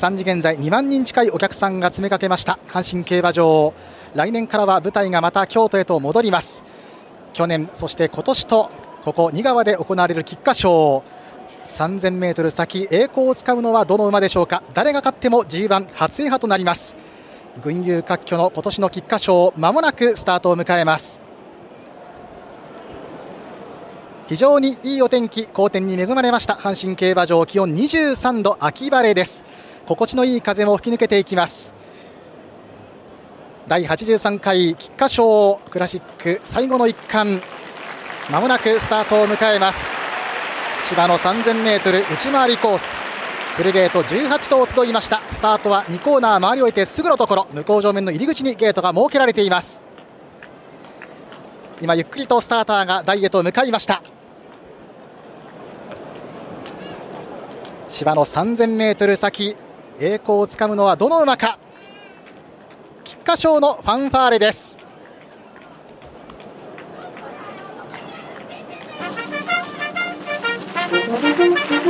3時現在2万人近いお客さんが詰めかけました。阪神競馬場。来年からは舞台がまた京都へと戻ります。去年そして今年とここ仁川で行われる菊花賞。3000m 先栄光をつかむのはどの馬でしょうか。誰が勝っても G1 初制覇となります。群雄割拠の今年の菊花賞まもなくスタートを迎えます。非常にいいお天気好天に恵まれました。阪神競馬場気温23度秋晴れです。心地のいい風も吹き抜けていきます。第83回菊花賞クラシック最後の一冠。まもなくスタートを迎えます。芝の 3000m 内回りコース。フルゲート18頭集いました。スタートは2コーナー回り終えてすぐのところ。向こう上面の入り口にゲートが設けられています。今ゆっくりとスターターが台へと向かいました。芝の 3000m 先栄光をつかむのはどの馬か。菊花賞のファンファーレです。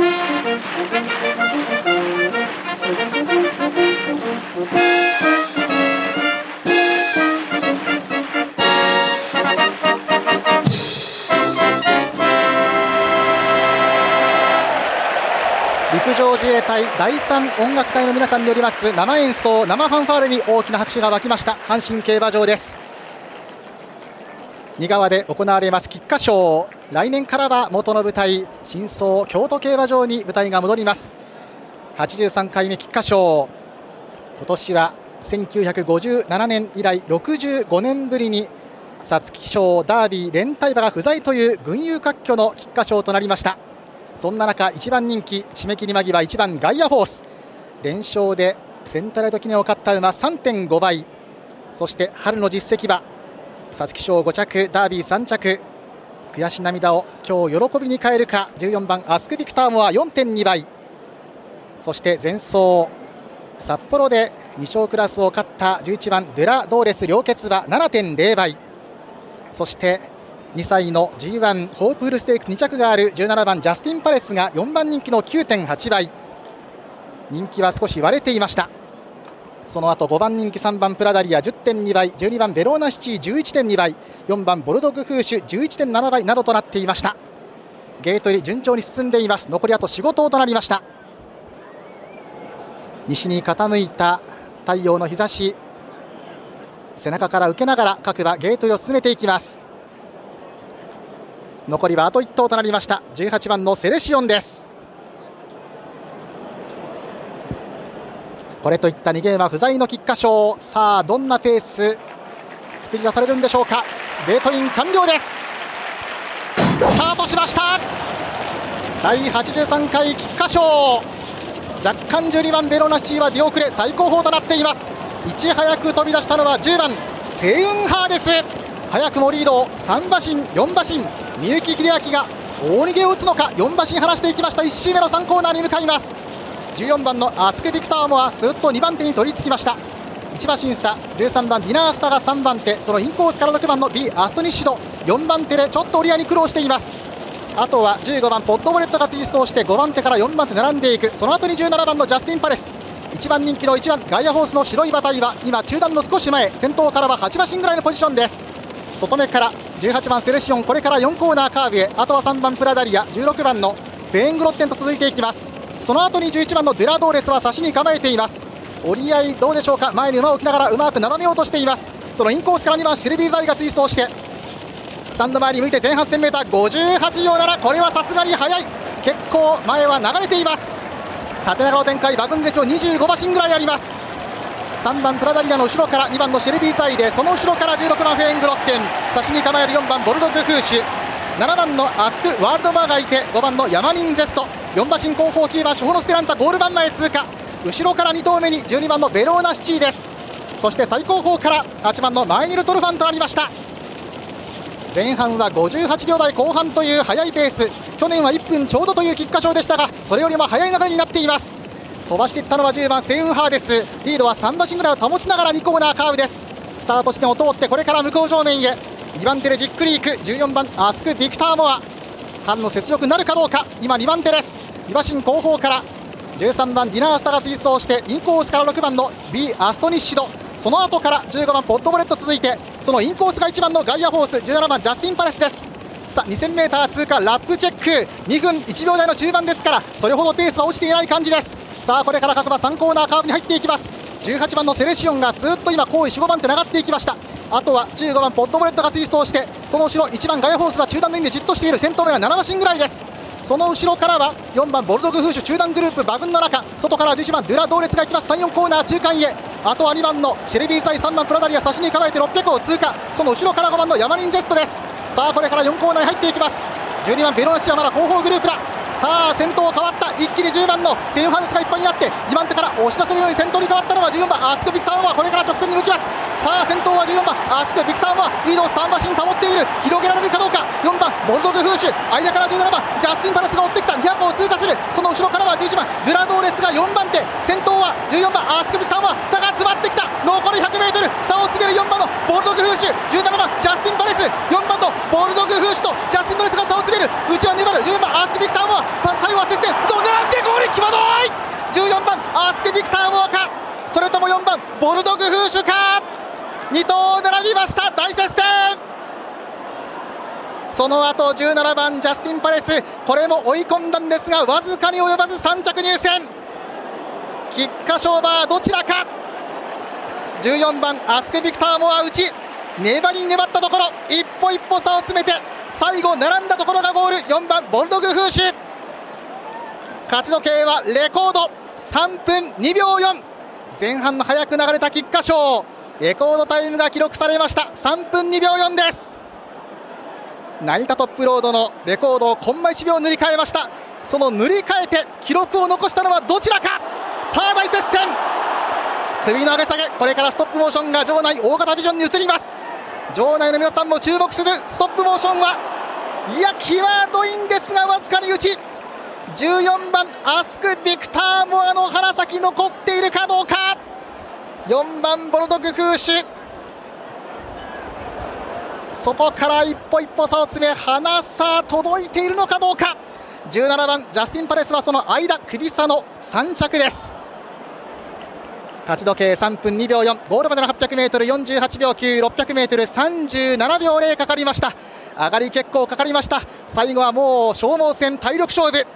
自衛隊第3音楽隊の皆さんによります生演奏生ファンファーレに大きな拍手が沸きました。阪神競馬場です。仁川で行われます菊花賞。来年からは元の舞台新装京都競馬場に舞台が戻ります。83回目菊花賞。今年は1957年以来65年ぶりに皐月賞ダービー連帯馬が不在という群雄割拠の菊花賞となりました。そんな中1番人気締め切り間際1番ガイアフォース。連勝でセントライト記念を勝った馬3.5倍。そして春の実績は皐月賞5着ダービー3着。悔し涙を今日喜びに変えるか14番アスクビクターモア4.2倍。そして前走札幌で2勝クラスを勝った11番デュラドーレス両決は7.0倍。そして2歳の G1 ホープフルステークス2着がある17番ジャスティンパレスが4番人気の9.8倍。人気は少し割れていました。その後5番人気3番プラダリア10.2倍。12番ベローナシチー11.2倍。4番ボルドグフーシュ11.7倍などとなっていました。ゲート入り順調に進んでいます。残りあと仕事となりました。西に傾いた太陽の日差し背中から受けながら各馬ゲート入りを進めていきます。残りはあと1頭となりました。18番のセレシオンです。これといった2ゲームは不在の菊花賞。さあどんなペース作り出されるんでしょうか。ゲートイン完了です。スタートしました。第83回菊花賞。若干12番ベロナシーは出遅れ最高峰となっています。いち早く飛び出したのは10番セウンハーです。早くもリード。を3馬身4馬身。三幸秀明が大逃げを打つのか？4馬身離していきました。1周目の3コーナーに向かいます。14番のアスク・ビクターモアスッと2番手に取り付きました。1馬審査13番ディナースタが3番手。そのインコースから6番の B アストニッシュド。4番手でちょっと折り合いに苦労しています。あとは15番ポッドボレットが追走して5番手から4番手並んでいく。その後に17番のジャスティン・パレス。1番人気の1番ガイアホースの白い馬体は今中段の少し前先頭からは8馬身ぐらいのポジションです。外目から18番セレシオンこれから4コーナーカーブへあとは3番プラダリア16番のフェーングロッテンと続いていきます。その後に11番のデラドーレスは差しに構えています。折り合いどうでしょうか？前に馬を置きながらうまく斜めようとしています。そのインコースから2番シルビーザイが追走してスタンド前に向いて前半 1000m58 秒7これはさすがに速い。結構前は流れています。縦長の展開バブンゼチョ25馬身ぐらいあります。3番プラダリアの後ろから2番のシェルビーサイでその後ろから16番フェーングロッテン。差しに構える4番ボルドグフーシュ。7番のアスクワールドバーがいて5番のヤマニンゼスト。4馬身後方キーバーシュホノステランザゴール板前通過。後ろから2頭目に12番のベローナシチーです。そして最後方から8番のマイニルトルファンとなりました。前半は58秒台後半という速いペース。去年は1分ちょうどという菊花賞でしたがそれよりも速い流れになっています。飛ばしていったのは10番セウンハーです。リードは3馬身ぐらいを保ちながら2コーナーカーブです。スタート地点を通ってこれから向こう正面へ。2番手でじっくりいく14番アスク・ビクターモア。春の雪辱なるかどうか。今2番手です。2馬身後方から。13番ディナースタが追走してインコースから6番の B アストニッシド。その後から15番ポッドボレット続いてそのインコースが1番のガイアフォース。17番ジャスティンパレスです。さあ 2000m 通過ラップチェック。2分1秒台の中盤ですからそれほどペースは落ちていない感じです。さあこれから各馬3コーナーカーブに入っていきます。18番のセレシオンがスーッと今後位45番手上がっていきました。あとは15番ポッドボレットが追走してその後ろ1番ガイアフォースが中段の意味でじっとしている先頭目は7馬身ぐらいです。その後ろからは4番ボルドグフーシュ中段グループ馬群の中。外から11番ドゥラ同列がいきます。34コーナー中間へ。あとは2番のシェルビーザイ3番プラダリア差しに構えて600を通過。その後ろから5番のヤマリンゼストです。さあこれから4コーナーに入っていきます。12番ベロナシはまだ後方グループだ。さあ先頭変わった一気に10番のセンファレスがいっぱいになって2番手から押し出せるように先頭に変わったのは14番アスク・ビクターモアこれから直線に向きます。さあ先頭は14番アスク・ビクターモアリードを3馬身保っている広げられるかどうか。4番ボルドグフーシュ間から17番ジャスティン・パレスが追ってきた200を通過する。その後ろからは11番ドゥラドーレスが4番手。先頭は14番アスク・ビクターモア差が詰まってきた。残り 100m 差を詰める4番のボルドグフーシュ。17番ジャスティン・パレス。4番のボルドグフーシュとジャる。内は粘る。14番アースク・ビクターモア。最後は接戦。どう狙ってゴール際どい。14番アースク・ビクター・モアか。それとも4番ボルドグフーシュか。2頭並びました。大接戦。その後17番ジャスティン・パレス。これも追い込んだんですがわずかに及ばず3着入線。菊花賞馬どちらか。14番アスク・ビクター・モア内粘りに粘ったところ。一歩一歩差を詰めて最後並んだところがゴール。4番ボルドグフーシュ勝ち時計はレコード。3分2秒4前半の早く流れた菊花賞。レコードタイムが記録されました。3分2秒4です。成田トップロードのレコードをコンマ1秒塗り替えました。その塗り替えて記録を残したのはどちらか。さあ大接戦。首の上げ下げ。これからストップモーションが場内大型ビジョンに移ります。場内の皆さんも注目するストップモーションはいや際どいんですがわずかに内。14番アスク・ビクター・モアの鼻先残っているかどうか。4番ボルドグフーシュ外から一歩一歩差を詰め鼻差届いているのかどうか。17番ジャスティン・パレスはその間首差の3着です。勝ち時計3分2秒4ゴールまでの 800m48 秒 9600m37 秒0かかりました。上がり結構かかりました。最後はもう消耗戦体力勝負。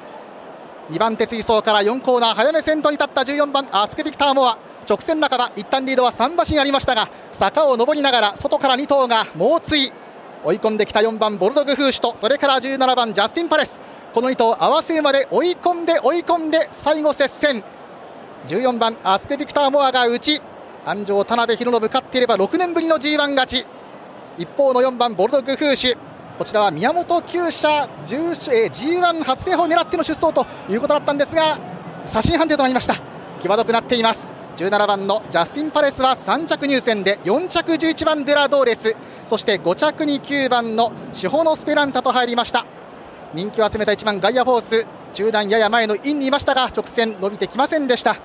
2番手追走から4コーナー早め先頭に立った14番アスク・ビクター・モア。直線半ば一旦リードは3馬身ありましたが坂を上りながら外から2頭が猛追。追い込んできた4番ボルドグフーシュとそれから17番ジャスティン・パレス。この2頭合わせ馬で追い込んで追い込んで最後接戦。14番アスク・ビクター・モアが内安城田辺博信勝っていれば6年ぶりの G1 勝ち。一方の4番ボルドグフーシュ。こちらは宮本厩舎 G1 初制覇を狙っての出走ということだったんですが写真判定となりました。際どくなっています。17番のジャスティン・パレスは3着入線で4着11番デラドーレス。そして5着に9番のシホノスペランザと入りました。人気を集めた1番ガイアフォース。中段やや前のインにいましたが直線伸びてきませんでした。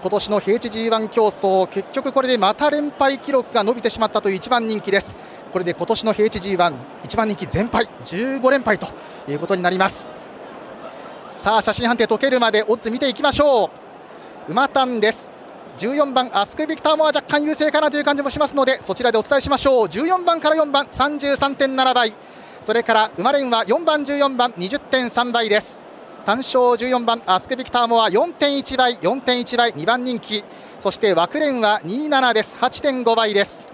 今年の平地 G1 競争結局これでまた連敗記録が伸びてしまったという1番人気です。これで今年の平地 G1 一番人気全敗15連敗ということになります。さあ写真判定解けるまでオッズ見ていきましょう。馬単です。14番アスク・ビクターモア若干優勢かなという感じもしますのでそちらでお伝えしましょう。14番から4番33.7倍。それから馬連は4番14番20.3倍です。単勝14番アスク・ビクターモア4.1倍4.1倍2番人気。そして枠連は27です。8.5倍です。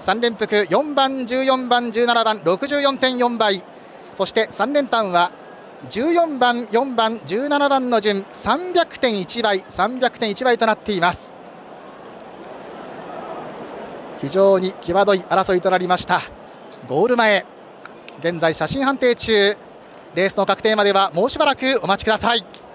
3連複4番14番17番64.4倍。そして3連単は14番4番17番の順300.1倍300.1倍となっています。非常に際どい争いとなりました。ゴール前。現在写真判定中。レースの確定まではもうしばらくお待ちください。